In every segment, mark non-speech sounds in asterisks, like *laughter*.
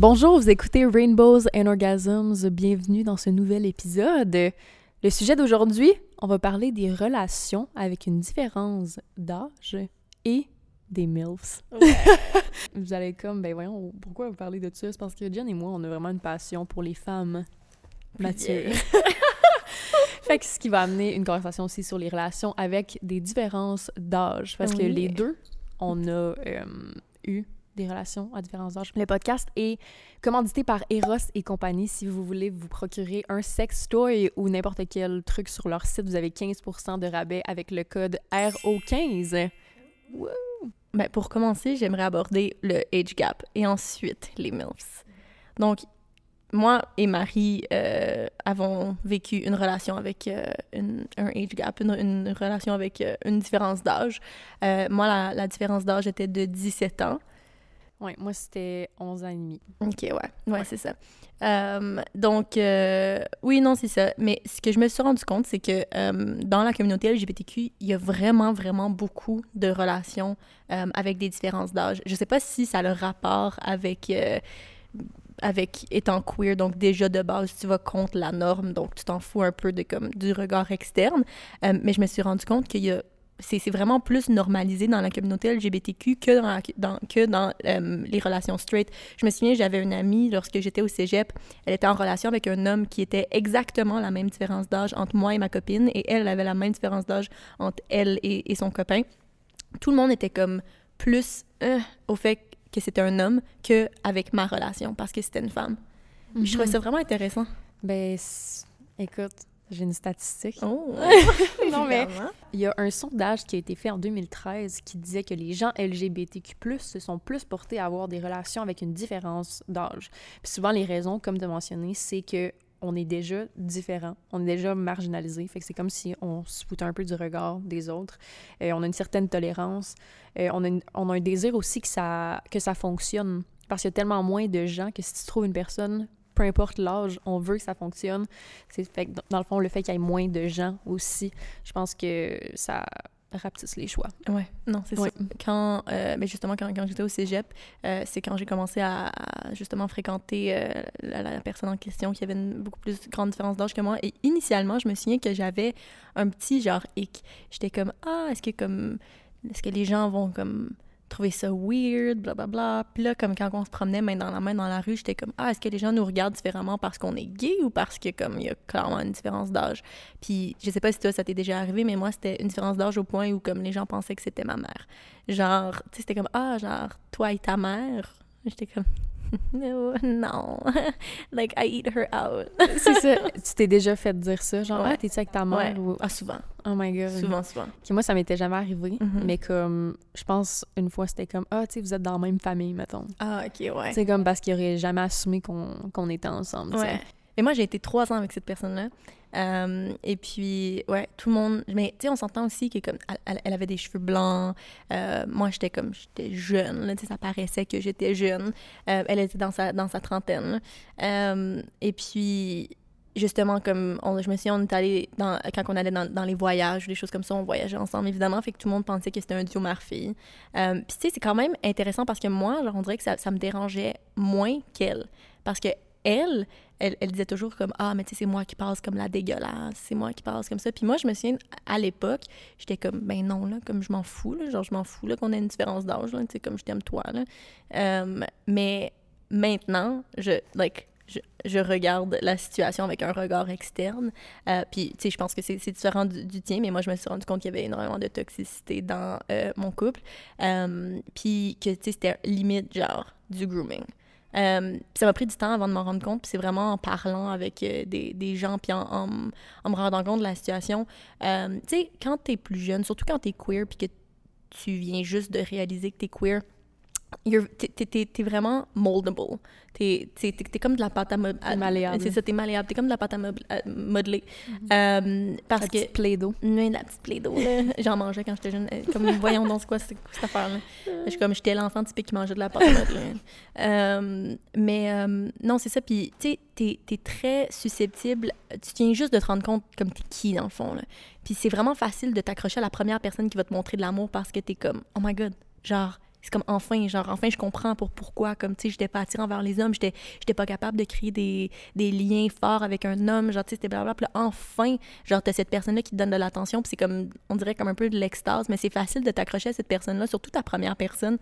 Bonjour, vous écoutez Rainbows and Orgasms. Bienvenue dans ce nouvel épisode. Le sujet d'aujourd'hui, on va parler des relations avec une différence d'âge et des MILFs. *laughs* vous allez comme, ben voyons, pourquoi vous parlez de ça? C'est parce que Jen et moi, on a vraiment une passion pour les femmes matures. *laughs* fait que ce qui va amener une conversation aussi sur les relations avec des différences d'âge. Parce que les deux, on a euh, eu des relations à différents âges. Le podcast est commandité par Eros et compagnie. Si vous voulez vous procurer un sex toy ou n'importe quel truc sur leur site, vous avez 15% de rabais avec le code RO15. Ben, pour commencer, j'aimerais aborder le age gap et ensuite les MILFs. Donc, moi et Marie euh, avons vécu une relation avec euh, une- un age gap, une, une relation avec euh, une différence d'âge. Moi, la, la différence d'âge était de 17 ans. Ouais, moi, c'était 11 ans et demi. OK, ouais. Ouais, Ouais. c'est ça. Euh, donc, euh, oui, non, c'est ça. Mais ce que je me suis rendu compte, c'est que euh, dans la communauté LGBTQ, il y a vraiment, vraiment beaucoup de relations avec des différences d'âge. Je sais pas si ça a le rapport avec, avec étant queer, donc déjà de base, tu vas contre la norme, donc tu t'en fous un peu de, comme, du regard externe. Euh, mais je me suis rendu compte qu'il y a c'est vraiment plus normalisé dans la communauté LGBTQ que dans, la- dans- que dans euh, les relations straight. Je me souviens, j'avais une amie, lorsque j'étais au cégep, elle était en relation avec un homme qui était exactement la même différence d'âge entre moi et ma copine, et elle, avait la même différence d'âge entre elle et, et son copain. Tout le monde était comme plus euh, au fait que c'était un homme que avec ma relation, parce que c'était une femme. Je trouvais ça vraiment intéressant. Ben, écoute, j'ai une statistique. Oh! *laughs* Non, mais-. Il y a un sondage qui a été fait en 2013 qui disait que les gens LGBTQ+, se sont plus portés à avoir des relations avec une différence d'âge. Puis souvent, les raisons, comme tu as mentionné, c'est que on est déjà différent, on est déjà marginalisé. Fait que c'est comme si on se foutait un peu du regard des autres. Euh, on a une certaine tolérance. Euh, on, a une- on a un désir aussi que ça, que ça fonctionne. Parce qu'il y a tellement moins de gens que si tu trouves une personne, peu importe l'âge, on veut que ça fonctionne. C'est fait que, dans le fond, le fait qu'il y ait moins de gens aussi, je pense que ça rapetisse les choix. Ouais, non, c'est Ouais. ça. Quand, euh, mais justement, quand, quand j'étais au cégep, euh, c'est quand j'ai commencé à, à, justement fréquenter euh, la, la personne en question qui avait une beaucoup plus grande différence d'âge que moi. Et initialement, je me souviens que j'avais un petit genre hic. J'étais comme, ah, est-ce que comme, est-ce que les gens vont comme trouver ça weird, blablabla. Puis là, comme quand on se promenait main dans la main dans la rue, j'étais comme, ah, est-ce que les gens nous regardent différemment parce qu'on est gay ou parce que comme il y a clairement une différence d'âge? Puis je sais pas si toi, ça t'est déjà arrivé, mais moi, c'était une différence d'âge au point où comme les gens pensaient que c'était ma mère. Genre, tu sais, c'était comme, ah, genre, toi et ta mère? J'étais comme, non. *laughs* like, I eat her out. *laughs* C'est ça. *laughs* tu t'es déjà fait dire ça, genre, Ouais. ah, t'es-tu avec ta mère? Ouais. Ou... Ah, souvent. Oh my God. Souvent, souvent. Ok, moi, ça m'était jamais arrivé, Mhm. mais comme, je pense, une fois, c'était comme, ah, tu sais, vous êtes dans la même famille, mettons. Ah, ok, ouais. C'est comme parce qu'il aurait jamais assumé qu'on qu'on était ensemble, tu sais. Ouais. Mais moi, j'ai été trois ans avec cette personne-là. Euh, et puis, ouais, tout le monde. Mais tu sais, on s'entend aussi que comme elle, avait des cheveux blancs. Euh, moi, j'étais comme j'étais jeune. Là, ça paraissait que j'étais jeune. Euh, elle était dans sa dans sa trentaine. et puis. Justement, comme je me souviens, on est allé quand on allait dans, dans les voyages, des choses comme ça, on voyageait ensemble, évidemment, fait que tout le monde pensait que c'était un duo mère-fille. Puis, tu sais, c'est quand même intéressant parce que moi, genre, on dirait que ça, ça me dérangeait moins qu'elle. Parce que elle, elle, elle disait toujours comme ah mais tu sais c'est moi qui passe comme la dégueulasse c'est moi qui passe comme ça puis moi je me souviens à l'époque j'étais comme ben non là comme je m'en fous là genre je m'en fous qu'on ait une différence d'âge tu sais comme je t'aime toi là Euh, mais maintenant je like je, je regarde la situation avec un regard externe. Euh, puis, tu sais, je pense que c'est différent du, du tien, mais moi, je me suis rendu compte qu'il y avait énormément de toxicité dans euh, mon couple. Puis que, tu sais, c'était limite, genre, du grooming. Euh, ça m'a pris du temps avant de m'en rendre compte, c'est vraiment en parlant avec euh, des, gens, puis en, me rendant compte de la situation. Euh, tu sais, quand t'es plus jeune, surtout quand t'es queer, puis que tu viens juste de réaliser que t'es queer, t'es- t'es vraiment moldable. T'es t'es comme de la pâte à modeler. T'es malléable. C'est ça, t'es malléable. T'es comme de la pâte à à modeler. Euh, parce La que... petite. Oui, la petite play-doh, là. *laughs* J'en mangeais quand j'étais jeune. Euh, Comme, voyons donc, c'est quoi cette, cette affaire-là? Je suis comme, j'étais l'enfant typique qui mangeait de la pâte à modeler. *laughs* Euh, mais euh, non, c'est ça. Puis, tu sais, t'es, t'es très susceptible. Tu viens juste de te rendre compte comme t'es qui, dans le fond, là. Puis c'est vraiment facile de t'accrocher à la première personne qui va te montrer de l'amour parce que t'es comme, oh my god, genre, c'est comme enfin, genre, enfin, je comprends pour pourquoi, comme, tu sais, j'étais pas attirant vers les hommes, j'étais, j'étais pas capable de créer des, des liens forts avec un homme, genre, tu sais, c'était blablabla. Puis enfin, genre, t'as cette personne-là qui te donne de l'attention, puis c'est comme, on dirait comme un peu de l'extase, mais c'est facile de t'accrocher à cette personne-là, surtout ta première personne.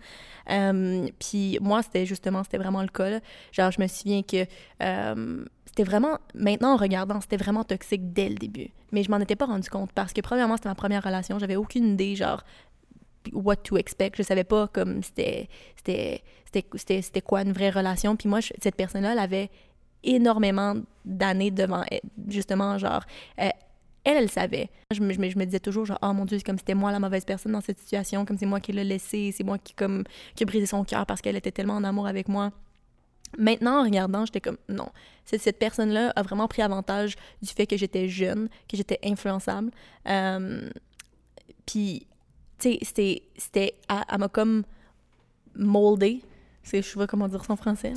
Euh, puis moi, c'était justement, c'était vraiment le cas, là. Genre, je me souviens que. Euh, c'était vraiment, maintenant en regardant, c'était vraiment toxique dès le début. Mais je m'en étais pas rendu compte parce que, premièrement, c'était ma première relation. J'avais aucune idée, genre, what to expect. Je savais pas comme c'était c'était quoi une vraie relation. Puis moi, cette personne-là, elle avait énormément d'années devant elle, justement, genre, euh, elle, elle savait. Je me, je me, disais toujours, genre, oh mon Dieu, c'est comme c'était moi la mauvaise personne dans cette situation, comme c'est moi qui l'ai laissée, c'est moi qui, comme, qui a brisé son cœur parce qu'elle était tellement en amour avec moi. Maintenant, en regardant, j'étais comme, non, cette personne-là a vraiment pris avantage du fait que j'étais jeune, que j'étais influençable. Euh, puis tu sais, c'était. Elle, m'a comme moldé. Je sais pas comment dire ça en français.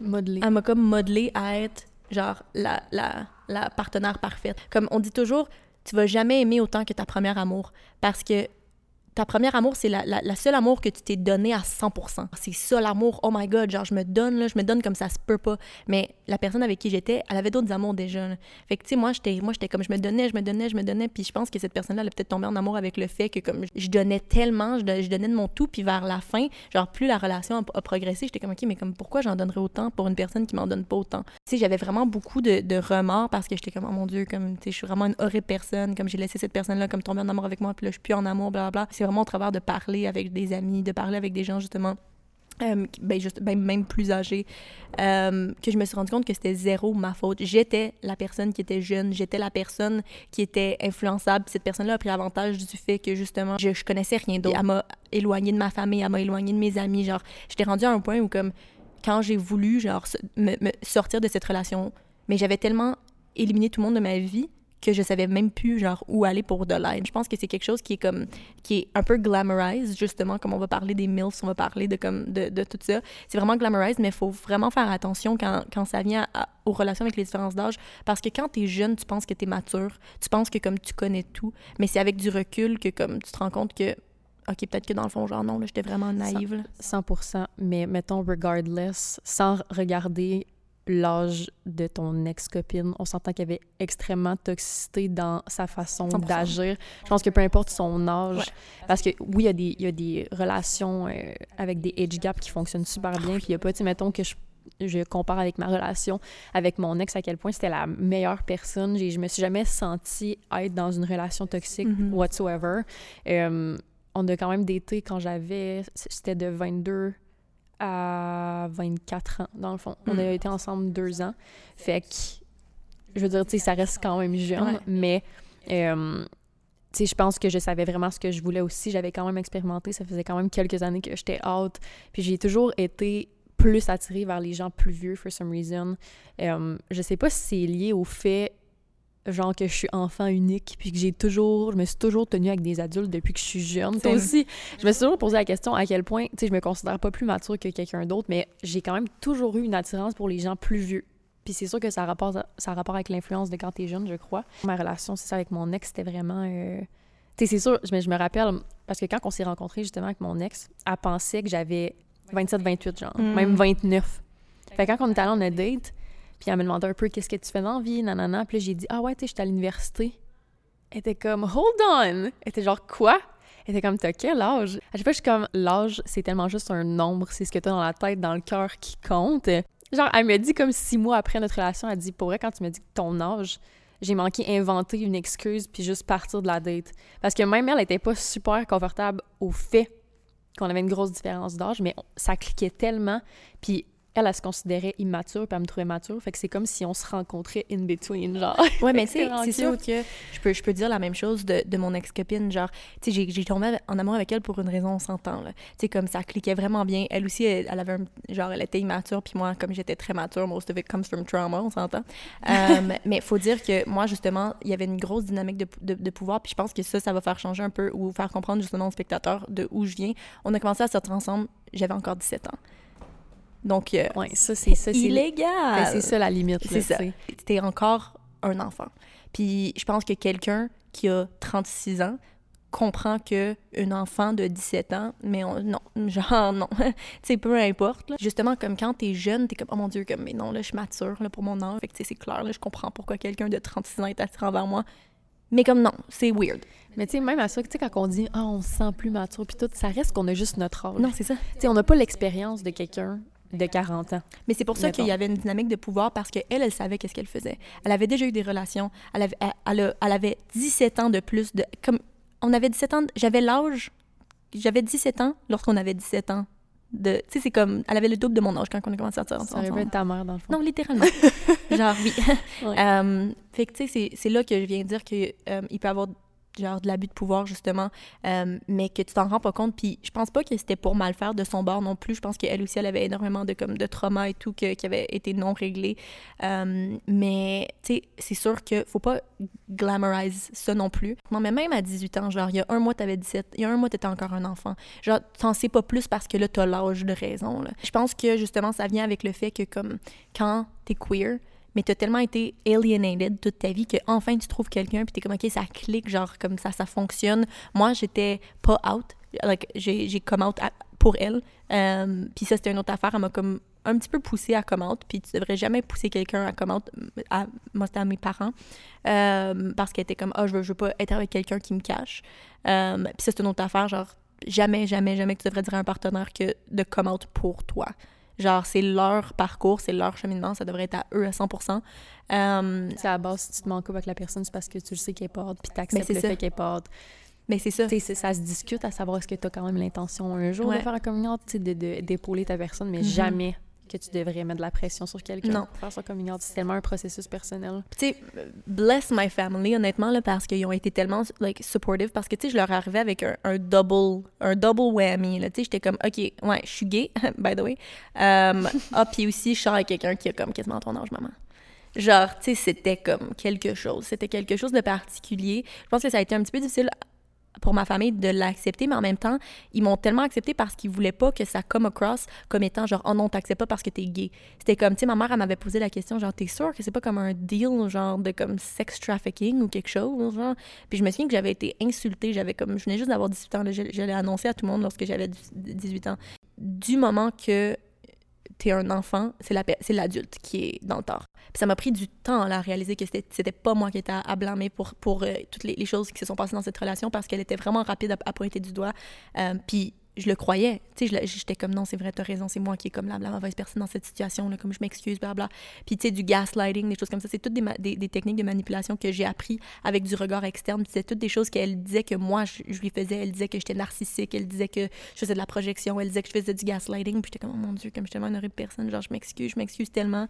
Modelé. Elle m'a comme modelé à être, genre, la, la, la partenaire parfaite. Comme on dit toujours, tu vas jamais aimer autant que ta première amour. Parce que ta première amour, c'est la, seule amour que tu t'es donné à 100%. C'est ça l'amour. Oh my God, genre je me donne là, je me donne comme ça se peut pas. Mais la personne avec qui j'étais, elle avait d'autres amours déjà. Fait que tu sais moi j'étais moi j'étais comme je me donnais, je me donnais, je me donnais puis je pense que cette personne-là elle a peut-être tombé en amour avec le fait que comme je donnais tellement, je, donnais de mon tout puis vers la fin, genre plus la relation a, progressé, j'étais comme OK, mais comme pourquoi j'en donnerais autant pour une personne qui m'en donne pas autant? Tu sais, j'avais vraiment beaucoup de, de, remords parce que j'étais comme oh mon dieu, comme tu sais je suis vraiment une horrible personne, comme j'ai laissé cette personne-là comme tomber en amour avec moi puis là je suis plus en amour bla bla. C'est vraiment au travers de parler avec des amis, de parler avec des gens justement euh, ben juste, ben même plus âgés, euh, que je me suis rendu compte que c'était zéro ma faute. J'étais la personne qui était jeune, j'étais la personne qui était influençable. Cette personne-là a pris avantage du fait que justement, je, je connaissais rien d'autre. Elle m'a éloignée de ma famille, elle m'a éloignée de mes amis. Genre, j'étais rendue à un point où, comme, quand j'ai voulu, genre, me sortir de cette relation, mais j'avais tellement éliminé tout le monde de ma vie que je savais même plus genre où aller pour de l'aide. Je pense que c'est quelque chose qui est comme qui est un peu glamorized justement comme on va parler des milfs, on va parler de comme de, de tout ça. C'est vraiment glamorized mais il faut vraiment faire attention quand, quand ça vient aux relations avec les différences d'âge parce que quand tu es jeune, tu penses que tu es mature, tu penses que comme tu connais tout, mais c'est avec du recul que comme tu te rends compte que OK, peut-être que dans le fond, genre non, j'étais vraiment naïve. 100%, mais mettons regardless, sans regarder l'âge de ton ex-copine. On s'entend qu'il y avait extrêmement de toxicité dans sa façon d'agir. Je pense que peu importe son âge, parce que oui, il y, a des, il y a des relations euh, avec des age gaps qui fonctionnent super bien, puis il y a pas, tu sais, mettons que je, je, compare avec ma relation avec mon ex, à quel point c'était la meilleure personne. Je me suis jamais sentie être dans une relation toxique mm-hmm. whatsoever. Euh, on a quand même daté quand j'avais, c'était de 22 à 24 ans, dans le fond. On a hmm. été ensemble deux ans. Fait que, je veux dire, tu sais, ça reste quand même jeune, mais, euh, tu sais, je pense que je savais vraiment ce que je voulais aussi. J'avais quand même expérimenté. Ça faisait quand même quelques années que j'étais out. Puis j'ai toujours été plus attirée vers les gens plus vieux, for some reason. Euh, je sais pas si c'est lié au fait genre que je suis enfant unique puis que j'ai toujours je me suis toujours tenue avec des adultes depuis que je suis jeune. Toi aussi je me suis toujours posé la question à quel point tu sais je me considère pas plus mature que quelqu'un d'autre mais j'ai quand même toujours eu une attirance pour les gens plus vieux. Puis c'est sûr que ça rapporte ça rapport avec l'influence de quand t'es jeune je crois. Ma relation c'est ça avec mon ex c'était vraiment euh, tu sais c'est sûr je, je me rappelle parce que quand on s'est rencontrés justement avec mon ex elle pensait que j'avais 27 28 genre mm. même 29 fait que quand on est allé en a date puis elle me demandait un peu qu'est-ce que tu fais dans la vie, nanana. Puis j'ai dit, ah ouais, tu sais, j'étais à l'université. Elle était comme, hold on! Elle était genre, quoi? Elle était comme, t'as quel âge? À chaque fois, je suis comme, l'âge, c'est tellement juste un nombre, c'est ce que t'as dans la tête, dans le cœur qui compte. Genre, elle me dit comme six mois après notre relation, elle dit, pour vrai, quand tu me dis ton âge, j'ai manqué inventer une excuse puis juste partir de la date. Parce que même elle était pas super confortable au fait qu'on avait une grosse différence d'âge, mais ça cliquait tellement. Puis elle, elle se considérait immature, puis elle me trouvait mature. Fait que c'est comme si on se rencontrait in between, genre. Ouais, mais *laughs* c'est sûr que je peux, je peux dire la même chose de, de mon ex-copine. Genre, tu sais, j'ai tombé en amour avec elle pour une raison, on s'entend, là. Tu sais, comme ça cliquait vraiment bien. Elle aussi, elle, avait un, genre, elle était immature, puis moi, comme j'étais très mature, most of it comes from trauma, on s'entend. um, *laughs* mais faut dire que moi, justement, il y avait une grosse dynamique de, de, de, pouvoir, puis je pense que ça, ça va faire changer un peu ou faire comprendre justement aux spectateurs de où je viens. On a commencé à sortir ensemble, j'avais encore 17 ans. Donc, euh, ouais, ça, c'est ça. Illégal! Ben, c'est ça la limite. C'est ça. T'es encore un enfant. Puis je pense que quelqu'un qui a 36 ans comprends que un enfant de 17 ans, mais non, genre non, *laughs* tu sais, peu importe. Justement, comme quand t'es jeune, t'es comme, oh mon Dieu, comme, mais non, là, je suis mature là, pour mon âge. Fait que, c'est clair, là, je comprends pourquoi quelqu'un de 36 ans est attirant vers moi. Mais comme non, c'est weird. Mais tu sais, même à ça, tu sais, quand on dit « Ah, on se sent plus mature », puis tout, ça reste qu'on a juste notre âge. Non, c'est ça. Tu sais, on n'a pas l'expérience de quelqu'un de 40 ans. Mais c'est pour ça qu'il y avait une dynamique de pouvoir parce qu'elle, elle savait qu'est-ce qu'elle faisait. Elle avait déjà eu des relations. Elle avait, elle, elle, avait 17 ans de plus de... Comme, on avait 17 ans... J'avais l'âge... J'avais 17 ans lorsqu'on avait 17 ans de tu sais c'est comme elle avait le double de mon âge quand on a commencé à sortir ensemble. Ça aurait ta mère dans le fond. Non, littéralement. *laughs* Genre oui. *laughs* Euh, fait que tu sais c'est là que je viens de dire que euh, peut avoir genre de l'abus de pouvoir justement euh, mais que tu t'en rends pas compte. Puis je pense pas que c'était pour mal faire de son bord non plus. Je pense qu'elle aussi elle avait énormément de comme de trauma et tout que, qui avait été non réglé. Euh, mais tu sais c'est sûr que faut pas glamorize ça non plus. Non mais même à 18 ans genre il y a un mois t'avais 17 il y a un mois t'étais encore un enfant. Genre t'en sais pas plus parce que là t'as l'âge de raison je pense que justement ça vient avec le fait que comme quand t'es queer mais t'as tellement été alienated toute ta vie que enfin tu trouves quelqu'un puis t'es comme ok ça clique genre comme ça ça fonctionne. Moi j'étais pas out. J'ai j'ai come out pour elle. Euh, puis ça c'était une autre affaire. Elle m'a comme un petit peu poussé à come out puis tu devrais jamais pousser quelqu'un à come out moi c'était à mes parents euh, parce qu'elle était comme oh, je veux je veux pas être avec quelqu'un qui me cache. Euh, puis ça c'est une autre affaire genre jamais jamais jamais que tu devrais dire à un partenaire que de come out pour toi Genre, c'est leur parcours, c'est leur cheminement, ça devrait être à eux à 100 euh, C'est à la base, si tu te manques avec la personne, c'est parce que tu le sais qu'elle est pas puis tu acceptes le fait qu'elle est pas Mais c'est ça. ça se discute à savoir est-ce que tu as quand même l'intention un jour de faire la communion, d'épauler ta personne, mais mm-hmm. jamais que tu devrais mettre de la pression sur quelqu'un non. pour faire son coming C'est tellement un processus personnel. Tu sais, bless my family, honnêtement, là, parce qu'ils ont été tellement, like, supportive, parce que, tu sais, je leur arrivais avec un, double, un double whammy, tu sais, j'étais comme, OK, ouais, je suis gay, *laughs* by the way. Um, *laughs* ah, puis aussi, je sors avec quelqu'un qui a comme quasiment ton âge, maman. Genre, tu sais, c'était comme quelque chose. C'était quelque chose de particulier. Je pense que ça a été un petit peu difficile pour ma famille de l'accepter, mais en même temps, ils m'ont tellement accepté parce qu'ils voulaient pas que ça come across comme étant genre, oh non, t'acceptes pas parce que t'es gay. C'était comme, tu sais, ma mère, elle m'avait posé la question, genre, t'es sûre que c'est pas comme un deal, genre, de comme sex trafficking ou quelque chose, genre? Puis je me souviens que j'avais été insultée, j'avais comme, je venais juste d'avoir 18 ans, je, je l'ai annoncé à tout le monde lorsque j'avais 18 ans. Du moment que t'es un enfant, c'est l'adulte qui est dans le tort. Puis ça m'a pris du temps à réaliser que c'était pas moi qui étais à, blâmer pour, pour euh, toutes les, choses qui se sont passées dans cette relation parce qu'elle était vraiment rapide à, pointer du doigt. Euh, puis je le croyais. Tu sais, j'étais comme non, c'est vrai, t'as raison, c'est moi qui est comme la, la mauvaise personne dans cette situation, là, comme je m'excuse, bla Puis tu sais, du gaslighting, des choses comme ça, c'est toutes des, des, techniques de manipulation que j'ai appris avec du regard externe. c'est toutes des choses qu'elle disait que moi, je, lui faisais. Elle disait que j'étais narcissique, elle disait que je faisais de la projection, elle disait que je faisais du gaslighting. Puis j'étais comme, oh mon Dieu, comme je suis tellement une horrible personne, genre je m'excuse, je m'excuse tellement.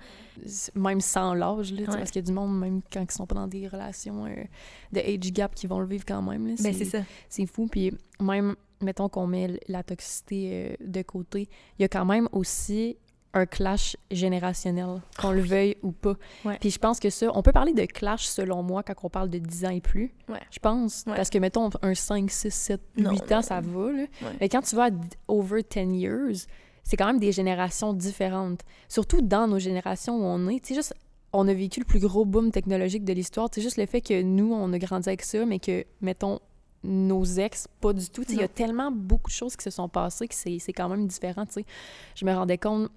Même sans l'âge, là, parce qu'il y a du monde, même quand ils sont pas dans des relations euh, de age gap, qui vont le vivre quand même. Ben, c'est ça. C'est fou. Puis même mettons qu'on met la toxicité euh, de côté, il y a quand même aussi un clash générationnel, qu'on le veuille ou pas. Puis je pense que ça, on peut parler de clash selon moi quand on parle de 10 ans et plus. Je pense. Parce que mettons un 5, 6, 7, 8 ans, ça va. Là. Mais quand tu vas à over 10 years, c'est quand même des générations différentes. Surtout dans nos générations où on est. Tu juste, on a vécu le plus gros boom technologique de l'histoire. C'est juste le fait que nous, on a grandi avec ça, mais que, mettons, nos ex, pas du tout. Il y a tellement beaucoup de choses qui se sont passées que c'est quand même différent. sais. Je me rendais compte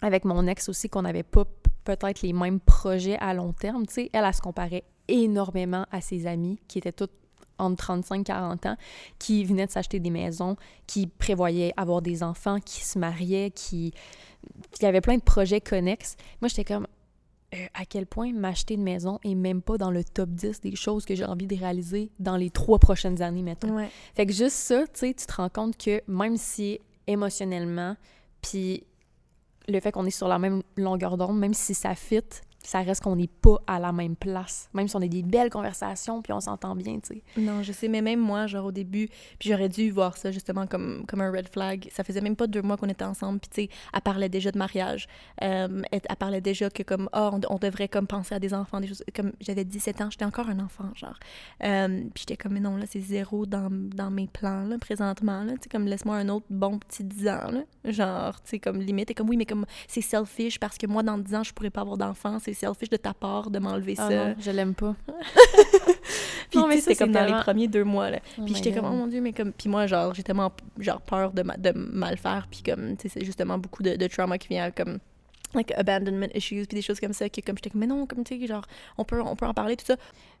avec mon ex aussi qu'on n'avait pas peut-être les mêmes projets à long terme. sais. Elle, elle se comparait énormément à ses amis qui étaient toutes entre 35 40 ans, qui venaient de s'acheter des maisons, qui prévoyaient avoir des enfants, qui se mariaient, qui, qui avaient plein de projets connexes. Moi, j'étais comme, euh, à quel point m'acheter une maison est même pas dans le top 10 des choses que j'ai envie de réaliser dans les trois prochaines années, maintenant. Fait que juste ça, tu sais, tu te rends compte que même si émotionnellement, puis le fait qu'on est sur la même longueur d'onde, même si ça fit, ça reste qu'on n'est pas à la même place. Même si on a des belles conversations, puis on s'entend bien, tu sais. Non, je sais, mais même moi, genre au début, puis j'aurais dû voir ça justement comme, comme un red flag. Ça faisait même pas deux mois qu'on était ensemble, puis tu sais, elle parlait déjà de mariage. Euh, elle, parlait déjà que comme, oh, on, devrait comme penser à des enfants, des choses. Comme j'avais 17 ans, j'étais encore un enfant, genre. Euh, puis j'étais comme, mais non, là, c'est zéro dans, dans mes plans, là, présentement, là. Tu sais, comme, laisse-moi un autre bon petit 10 ans, là. Genre, tu sais, comme limite, et comme, oui, mais comme, c'est selfish parce que moi, dans 10 ans, je pourrais pas avoir d'enfants, c'est selfish de ta part de m'enlever Ah ça. non, je l'aime pas. *laughs* Puis Non, mais ça, comme dans les premiers deux mois, là. Oh Puis j'étais comme, oh mon Dieu, mais comme... Puis moi, genre, j'ai tellement, genre, peur de, ma- de mal faire, puis comme, tu sais, c'est justement beaucoup de, de trauma qui vient comme... Like abandonment issues, puis des choses comme ça, que comme j'étais comme, mais non, comme, tu sais, genre, on peut, on peut en parler, tout ça.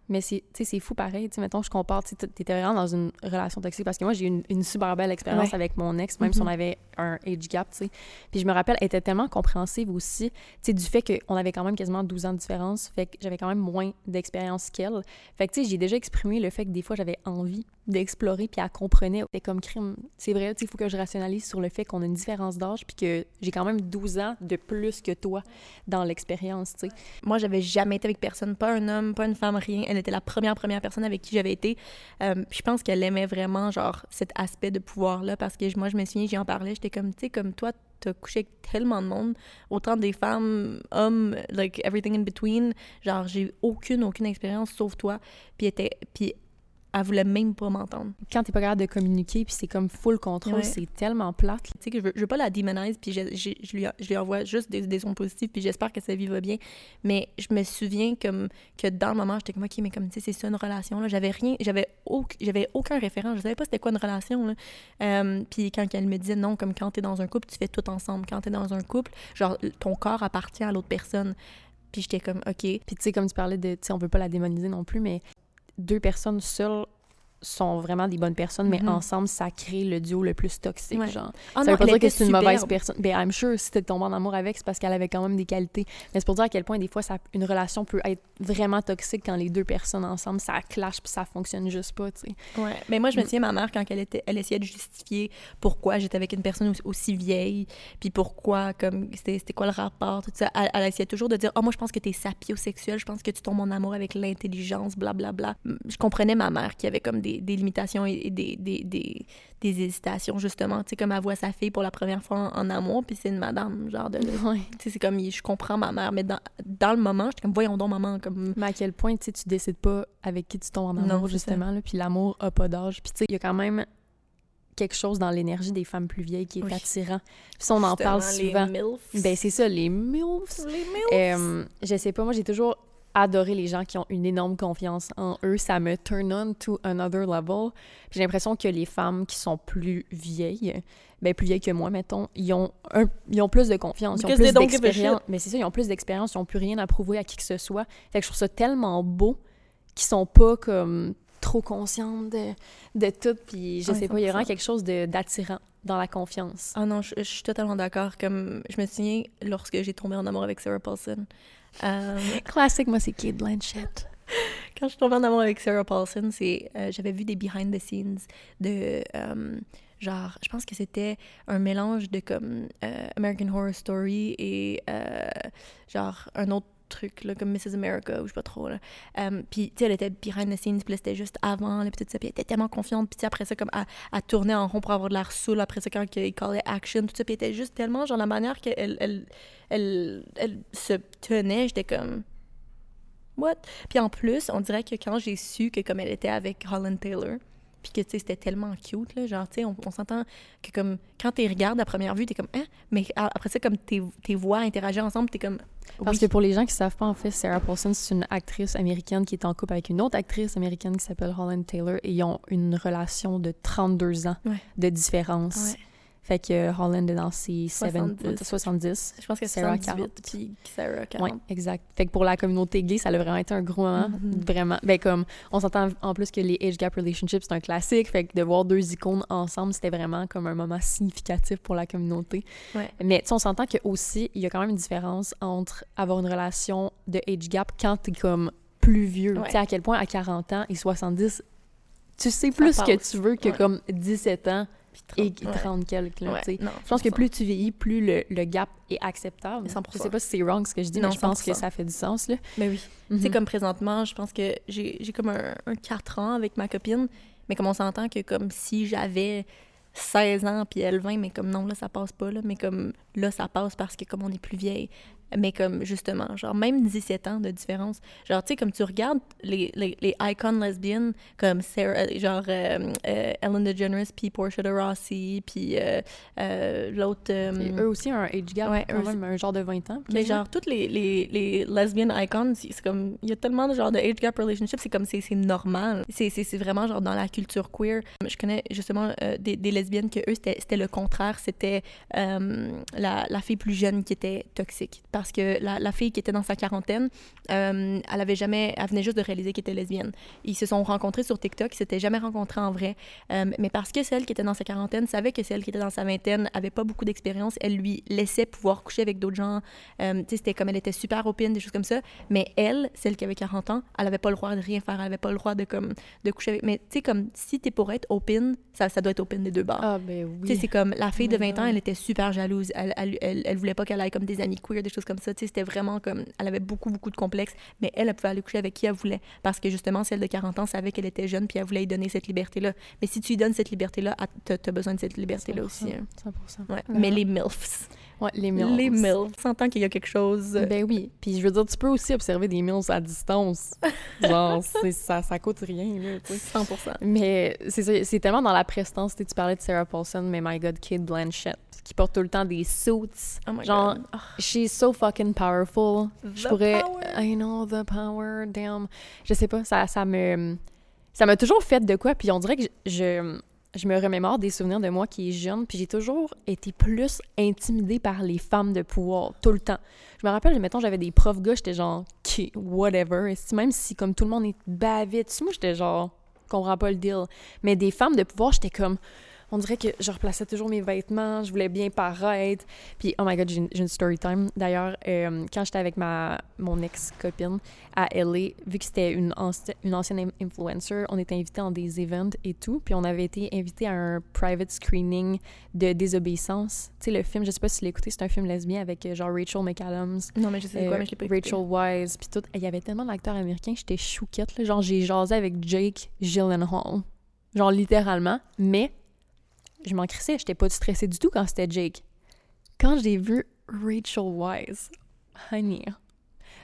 Mais c'est, fou pareil. Tu sais, mettons, je compare, tu sais, t'étais vraiment dans une relation toxique parce que moi, j'ai eu une, une super belle expérience Ouais. avec mon ex, même si on Mhm. avait un age gap, tu sais. Puis je me rappelle, elle était tellement compréhensive aussi, tu sais, du fait qu'on avait quand même quasiment 12 ans de différence, fait que j'avais quand même moins d'expérience qu'elle. Fait que, tu sais, j'ai déjà exprimé le fait que des fois, j'avais envie d'explorer, puis elle comprenait. C'était comme crime. C'est vrai, il faut que je rationalise sur le fait qu'on a une différence d'âge, puis que j'ai quand même 12 ans de plus que toi dans l'expérience, tu sais. Moi, j'avais jamais été avec personne, pas un homme, pas une femme, rien. Elle était la première, première personne avec qui j'avais été. Euh, je pense qu'elle aimait vraiment, genre, cet aspect de pouvoir-là, parce que moi, je me souviens, j'y en parlais, j'étais comme, tu sais, comme toi, t'as couché avec tellement de monde, autant des femmes, hommes, like, everything in between. Genre, j'ai aucune, aucune expérience, sauf toi. Puis était... Puis elle voulait même pas m'entendre. Quand t'es pas capable de communiquer, puis c'est comme full contrôle, Ouais. c'est tellement plate. Tu sais que je veux, je veux pas la démoniser, puis je, je, je lui, je lui envoie juste des, des sons positifs, puis j'espère que sa vie va bien. Mais je me souviens comme que dans le moment, j'étais comme, OK, mais comme, tu sais, c'est ça une relation, là. J'avais rien, j'avais aucun, j'avais aucun référent. Je savais pas c'était quoi une relation, là. Euh, puis quand elle me disait, non, comme quand t'es dans un couple, tu fais tout ensemble. Quand t'es dans un couple, genre, ton corps appartient à l'autre personne. Puis j'étais comme, OK. Puis tu sais, comme tu parlais de, tu sais, on veut pas la démoniser non plus, mais deux personnes seules sont vraiment des bonnes personnes, mais Mhm. ensemble, ça crée le duo le plus toxique, Ouais. genre. Ah ça veut pas dire que c'est une mauvaise personne. Ben, I'm sure, si t'es tombé en amour avec, c'est parce qu'elle avait quand même des qualités. Mais c'est pour dire à quel point, des fois, ça, une relation peut être vraiment toxique quand les deux personnes ensemble, ça clash puis ça fonctionne juste pas, tu sais. Ouais. Mais moi, je me Mm. souviens, ma mère, quand elle, était, elle essayait de justifier pourquoi j'étais avec une personne aussi, vieille, puis pourquoi, comme, c'était quoi le rapport, tout ça. Elle, elle essayait toujours de dire, oh, moi, je pense que t'es sapiosexuel, je pense que tu tombes en amour avec l'intelligence, blablabla. Je comprenais ma mère qui avait comme des, des limitations et, des, des, des, des hésitations, justement. Tu sais, comme elle voit sa fille pour la première fois en, en amour, puis c'est une madame, genre de. Ouais. Tu sais, c'est comme, je comprends ma mère, mais dans, dans le moment, j'étais comme, voyons donc, maman, comme. Mais à quel point, tu sais, tu décides pas avec qui tu tombes en Non, amour, c'est justement, là, puis l'amour a pas d'âge. Puis tu sais, il y a quand même quelque chose dans l'énergie des femmes plus vieilles qui est Oui. attirant. Puis on en parle souvent. Les MILFs. Ben, c'est ça, les MILFs. les MILFs. Euh, je sais pas, moi, j'ai toujours adoré les gens qui ont une énorme confiance en eux. Ça me turn on to another level. J'ai l'impression que les femmes qui sont plus vieilles, ben plus vieilles que moi, mettons, ils ont, un, ils ont plus de confiance, ils ont plus d'expérience. Mais c'est ça, ils ont plus d'expérience, ils ont plus rien à prouver à qui que ce soit. Fait que je trouve ça tellement beau qu'ils sont pas comme trop conscientes de, de tout. Puis je Ouais, sais pas, il y a 100%. vraiment quelque chose d'attirant dans la confiance. Ah non, je, je suis totalement d'accord. Comme je me souviens lorsque j'ai tombé en amour avec Sarah Paulson. Euh, Classique, moi, c'est Kate Blanchett. quand je suis tombée en amour avec Sarah Paulson, c'est euh, j'avais vu des behind the scenes de euh, genre, je pense que c'était un mélange de comme euh, American Horror Story et euh, genre un autre truc là, comme Mrs. America ou je sais pas trop. Euh, puis tu sais elle était behind the scenes puis c'était juste avant puis tout ça puis elle était tellement confiante puis après ça comme à, à tourner en rond pour avoir de l'air saoul après ça quand il callait action tout ça puis elle était juste tellement genre la manière qu'elle elle, elle, elle se tenait j'étais comme what? Puis en plus on dirait que quand j'ai su que comme elle était avec Holland Taylor puis que tu sais c'était tellement cute là genre tu sais on, on s'entend que comme quand tu regardes à première vue t'es comme hein? Mais après ça comme tes, tes voix interagir ensemble t'es comme Parce que pour les gens qui savent pas, en fait, Sarah Paulson, c'est une actrice américaine qui est en couple avec une autre actrice américaine qui s'appelle Holland Taylor et ils ont une relation de 32 ans Ouais. de différence. Ouais. Fait que Holland est dans ses 70. 70. 70. je pense que c'est Sarah 78 puis Sarah 40 Oui, exact. Fait que pour la communauté gay, ça a vraiment été un gros moment. Mhm. Vraiment. Ben, comme, on s'entend en plus que les age gap relationships, c'est un classique. Fait que de voir deux icônes ensemble, c'était vraiment comme un moment significatif pour la communauté. Ouais. Mais tu sais, on s'entend que aussi, il y a quand même une différence entre avoir une relation de age gap quand t'es comme plus vieux. Ouais. Tu sais, à quel point à 40 ans et 70, tu sais plus ce que tu veux que Ouais. comme 17 ans et 30, 30 quelques. là, ouais. non, Je pense que 100%. plus tu vieillis, plus le, le gap est acceptable. 100%. Je sais pas si c'est wrong ce que je dis, Non, mais je pense que 100%. ça fait du sens. Là. mais oui sais, Mhm. comme présentement, je pense que j'ai j'ai comme un, un 4 ans avec ma copine, mais comme on s'entend que comme si j'avais 16 ans puis elle 20, mais comme non, là, ça passe pas, là, mais comme là, ça passe parce que comme on est plus vieille. Mais comme justement, genre même 17 ans de différence. Genre, tu sais, comme tu regardes les, les, les icons lesbiennes comme Sarah, genre euh, euh, Ellen DeGeneres, puis Portia de Rossi, puis euh, euh, l'autre. euh, eux aussi, un age gap, Ouais, quand même, un genre de 20 ans. mais genre, toutes les, les, les lesbian icons, c'est comme. Il y a tellement de genre de age gap relationship, c'est comme c'est normal. C'est vraiment genre dans la culture queer. Je connais justement euh, des, des lesbiennes que eux, c'était c'était le contraire. C'était euh, la, la fille plus jeune qui était toxique. Parce que la, la fille qui était dans sa quarantaine, euh, elle avait jamais. Elle venait juste de réaliser qu'elle était lesbienne. Ils se sont rencontrés sur TikTok, ils s'étaient jamais rencontrés en vrai. Euh, mais parce que celle qui était dans sa quarantaine savait que celle qui était dans sa vingtaine avait pas beaucoup d'expérience, elle lui laissait pouvoir coucher avec d'autres gens. Euh, tu sais, c'était comme elle était super open, des choses comme ça. Mais elle, celle qui avait 40 ans, elle avait pas le droit de rien faire, elle avait pas le droit de, comme, de coucher avec. Mais tu sais, comme si t'es pour être open, ça, ça doit être open des deux bords. Ah, ben oui. Tu sais, c'est comme la fille de my 20 ans, elle était super jalouse. Elle, elle, elle, elle voulait pas qu'elle aille comme des amis queer, des choses comme ça. Tu sais, c'était vraiment comme. Elle avait beaucoup, beaucoup de complexes, mais elle, elle pouvait aller coucher avec qui elle voulait. Parce que justement, celle de 40 ans savait qu'elle était jeune, puis elle voulait lui donner cette liberté-là. Mais si tu lui donnes cette liberté-là, t'as t'as besoin de cette liberté-là aussi. 100%, hein. 100%. Ouais. Ouais. Mais les MILFs. Ouais, les mills. Les MILFs. S'entend qu'il y a quelque chose. Ben oui. Puis je veux dire, tu peux aussi observer des mills à distance. *laughs* Genre, ça, ça coûte rien, là, tu sais. 100%. Mais c'est tellement dans la prestance. Tu tu parlais de Sarah Paulson, mais my God, Kate Blanchett, qui porte tout le temps des suits. Oh my Genre, God. she's so fucking powerful. Je The pourrais. power. I know the power, damn. Je sais pas, ça, ça me. Ça m'a toujours fait de quoi, puis on dirait que je, je, je me remémore des souvenirs de moi qui est jeune, puis j'ai toujours été plus intimidée par les femmes de pouvoir, tout le temps. Je me rappelle, mettons, j'avais des profs gars, j'étais genre, OK, whatever. Et même si, comme tout le monde est sais, moi, j'étais genre, comprends pas le deal. Mais des femmes de pouvoir, j'étais comme, on dirait que je replaçais toujours mes vêtements, je voulais bien paraître. Puis, oh my god, j'ai une, story time. D'ailleurs, euh, quand j'étais avec ma, mon ex-copine à LA, vu que c'était une, anci- une ancienne in- influencer, on était invités dans des events et tout. Puis, on avait été invités à un private screening de Désobéissance. Tu sais, le film, je sais pas si tu l'as écouté, c'est un film lesbien avec euh, genre Rachel McAdams. Non, mais je sais quoi, Euh, mais je l'ai pas écouté. Rachel Wise, puis tout. Il y avait tellement d'acteurs américains, j'étais chouquette, là. Genre, j'ai jasé avec Jake Gyllenhaal. Genre, littéralement. Mais, je m'en crissais, j'étais pas stressée du tout quand c'était Jake. Quand j'ai vu Rachel Wise, honey,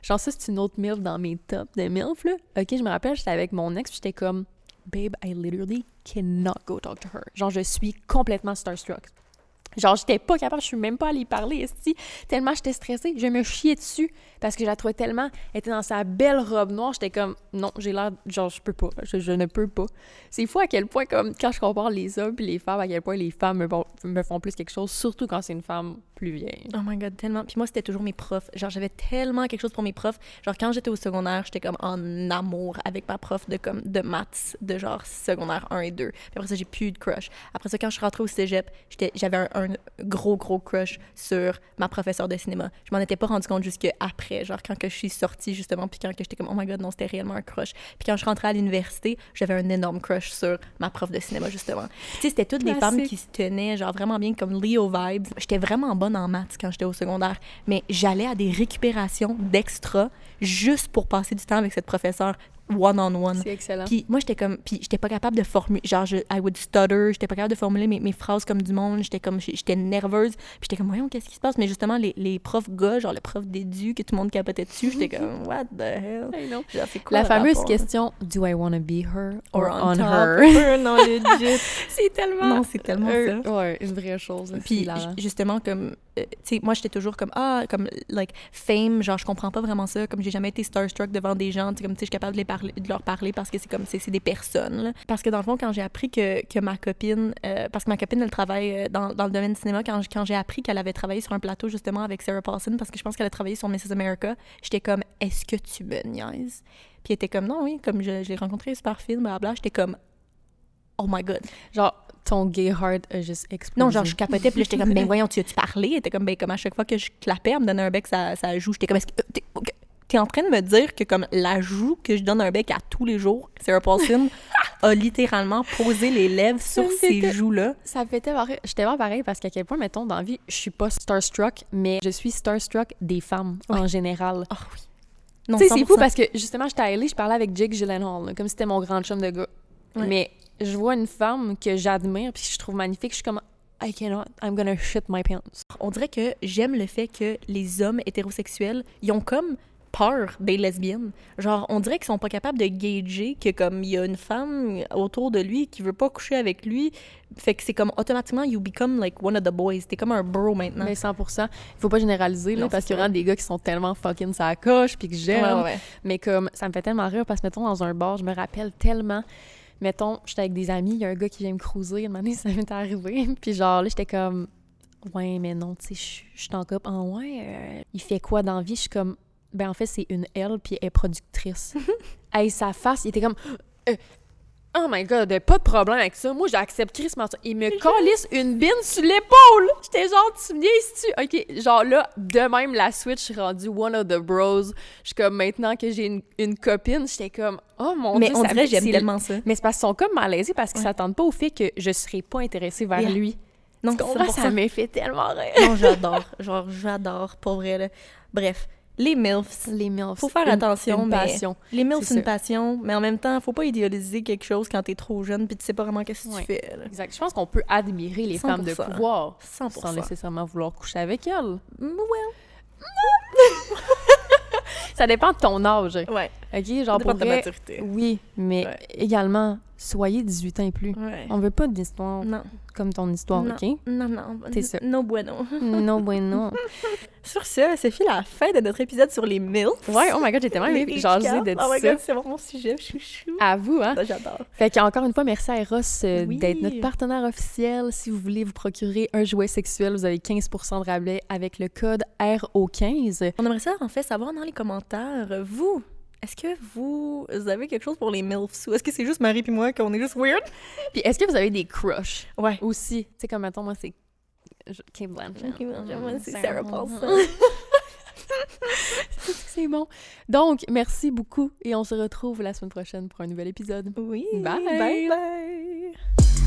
genre ça, c'est une autre MILF dans mes tops de MILF, là. OK, je me rappelle, j'étais avec mon ex, j'étais comme, babe, I literally cannot go talk to her. Genre, je suis complètement starstruck. Genre, j'étais pas capable, je suis même pas allée parler, esti. Tellement j'étais stressée, je me chiais dessus parce que je la trouvais tellement. Elle était dans sa belle robe noire, j'étais comme, non, j'ai l'air. Genre, je peux pas, je, ne peux pas. C'est fou à quel point, comme, quand je compare les hommes puis les femmes, à quel point les femmes me, me font plus quelque chose, surtout quand c'est une femme plus vieille. Oh my god, tellement. Puis moi, c'était toujours mes profs. Genre, j'avais tellement quelque chose pour mes profs. Genre, quand j'étais au secondaire, j'étais comme en amour avec ma prof de, comme, de maths, de genre secondaire 1 et 2. Puis après ça, j'ai plus eu de crush. Après ça, quand je suis rentrée au cégep, j'avais un, un gros, gros crush sur ma professeure de cinéma. Je m'en étais pas rendu compte jusque après, genre quand que je suis sortie, justement, puis quand que j'étais comme, oh my god, non, c'était réellement un crush. Puis quand je rentrais à l'université, j'avais un énorme crush sur ma prof de cinéma, justement. Tu sais, c'était toutes des femmes Classique. qui se tenaient, genre vraiment bien comme Leo vibes. J'étais vraiment bonne en maths quand j'étais au secondaire, mais j'allais à des récupérations d'extra juste pour passer du temps avec cette professeure one-on-one. C'est excellent. Puis moi, j'étais comme. Puis j'étais pas capable de formuler. Genre, je, I would stutter. J'étais pas capable de formuler mes, mes phrases comme du monde. J'étais comme. J'étais nerveuse. Puis j'étais comme, voyons, qu'est-ce qui se passe? Mais justement, les, les profs gars, genre le prof d'édu, que tout le monde capotait dessus, j'étais comme, *laughs* what the hell? Genre, quoi La fameuse rapport? question Do I want to be her or, Or on, on, her? her, *laughs* non, legit. C'est tellement. Non, c'est tellement euh, ça. Ouais, une vraie chose. Puis justement comme euh, tu sais moi j'étais toujours comme ah comme like fame genre je comprends pas vraiment ça comme j'ai jamais été starstruck devant des gens tu comme tu sais je suis capable de les parler de leur parler parce que c'est comme c'est des personnes là. parce que dans le fond quand j'ai appris que, que ma copine euh, parce que ma copine elle travaille euh, dans, dans le domaine du cinéma quand, quand j'ai appris qu'elle avait travaillé sur un plateau justement avec Sarah Paulson parce que je pense qu'elle a travaillé sur Mrs America j'étais comme est-ce que tu me niaises? Puis elle était comme non oui comme je, je l'ai rencontré super film blabla j'étais comme oh my god Genre, ton gay heart a juste explosé. non, genre, je capotais, puis j'étais comme, ben voyons, tu as-tu parlé? Elle était comme, ben, comme à chaque fois que je clapais, elle me donnait un bec, ça, ça joue. J'étais comme, est-ce que. T'es en train de me dire que, comme, la joue que je donne un bec à tous les jours, Sarah Paulson *laughs* a littéralement posé les lèvres sur fait- joues-là. Ça fait tellement rire. J'étais vraiment pareil parce qu'à quel point, mettons, dans la vie, je suis pas starstruck, mais je suis starstruck des femmes en général. Ah oui. Non, c'est fou 100%. parce que justement, j'étais à LA, je parlais avec Jake Gyllenhaal, là, comme si c'était mon grand chum de gars. Ouais. Mais je vois une femme que j'admire puis que je trouve magnifique, je suis comme I cannot, I'm gonna shit my pants. On dirait que j'aime le fait que les hommes hétérosexuels, ils ont comme peur des lesbiennes. Genre, on dirait qu'ils sont pas capables de gager que comme il y a une femme autour de lui qui veut pas coucher avec lui, fait que c'est comme automatiquement you become like one of the boys. T'es comme un bro maintenant. Mais 100%. Il faut pas généraliser, là, Non, parce qu'il y a des gars qui sont tellement fucking sa coche, puis que j'aime. Ouais, ouais, ouais. Mais comme, ça me fait tellement rire, parce que, mettons, dans un bar, je me rappelle tellement... Mettons, j'étais avec des amis, il y a un gars qui vient me cruiser, une année, *laughs* ça m'est arrivé, puis genre, là, j'étais comme... Ouais, mais non, tu sais, je- je suis en couple. Ah ouais, euh, il fait quoi dans la vie? Je suis comme... Ben, en fait, c'est une elle, puis elle est productrice. *laughs* hey, sa face, il était comme... Euh, Oh my god, pas de problème avec ça. Moi, j'accepte Chris Martin. Il me calisse une bine sur l'épaule. J'étais genre, tu me tu Ok, genre là, de même, la Switch, je suis rendue one of the bros. Je suis comme, maintenant que j'ai une, une copine, j'étais comme, oh mon Mais dieu, on ça dirait me- j'aime tellement ça. Mais c'est parce qu'ils sont comme malaisés parce qu'ils Ouais. s'attendent pas au fait que je serais pas intéressée vers Yeah. lui. Non, c'est Ça me fait tellement rire. Non, j'adore. Genre, j'adore, pour vrai. là. Bref, les MILFs. Les milfs. Faut faire une- attention, une mais- passion. Les MILFs, C'est une ça. passion, mais en même temps, faut pas idéaliser quelque chose quand t'es trop jeune puis tu sais pas vraiment qu'est-ce que Ouais. tu fais. là. Exact. Je pense qu'on peut admirer les femmes de 100%. pouvoir 100%. sans nécessairement vouloir coucher avec elles. Well, Ça dépend de ton âge. ouais. OK, Ça genre dépend pour de ta maturité. oui, mais Ouais. également, soyez 18 ans et plus. Ouais. On veut pas d'histoire comme ton histoire, Non. OK? Non, non. C'est ça. No bueno. non, bueno. *laughs* Sur ce, ça fait la fin de notre épisode sur les MILFs. Ouais, oh my God, j'ai tellement aimé jaser H4. de Oh my ça. god, c'est vraiment mon sujet, chouchou. À vous, hein? Ça, J'adore. Fait qu'encore une fois, merci à Eros euh, Oui. d'être notre partenaire officiel. Si vous voulez vous procurer un jouet sexuel, vous avez 15 de rabais avec le code RO15. On aimerait ça, en fait, savoir dans les commentaires, vous, est-ce que vous avez quelque chose pour les MILFs ou est-ce que c'est juste Marie puis moi qu'on est juste weird? Puis est-ce que vous avez des crushs Ouais. aussi? Tu sais, comme mettons, moi, c'est Kate Blanchett. Ok, moi, c'est Sarah. Paulson. *laughs* C'est bon. Donc, merci beaucoup et on se retrouve la semaine prochaine pour un nouvel épisode. Oui. Bye. Bye bye.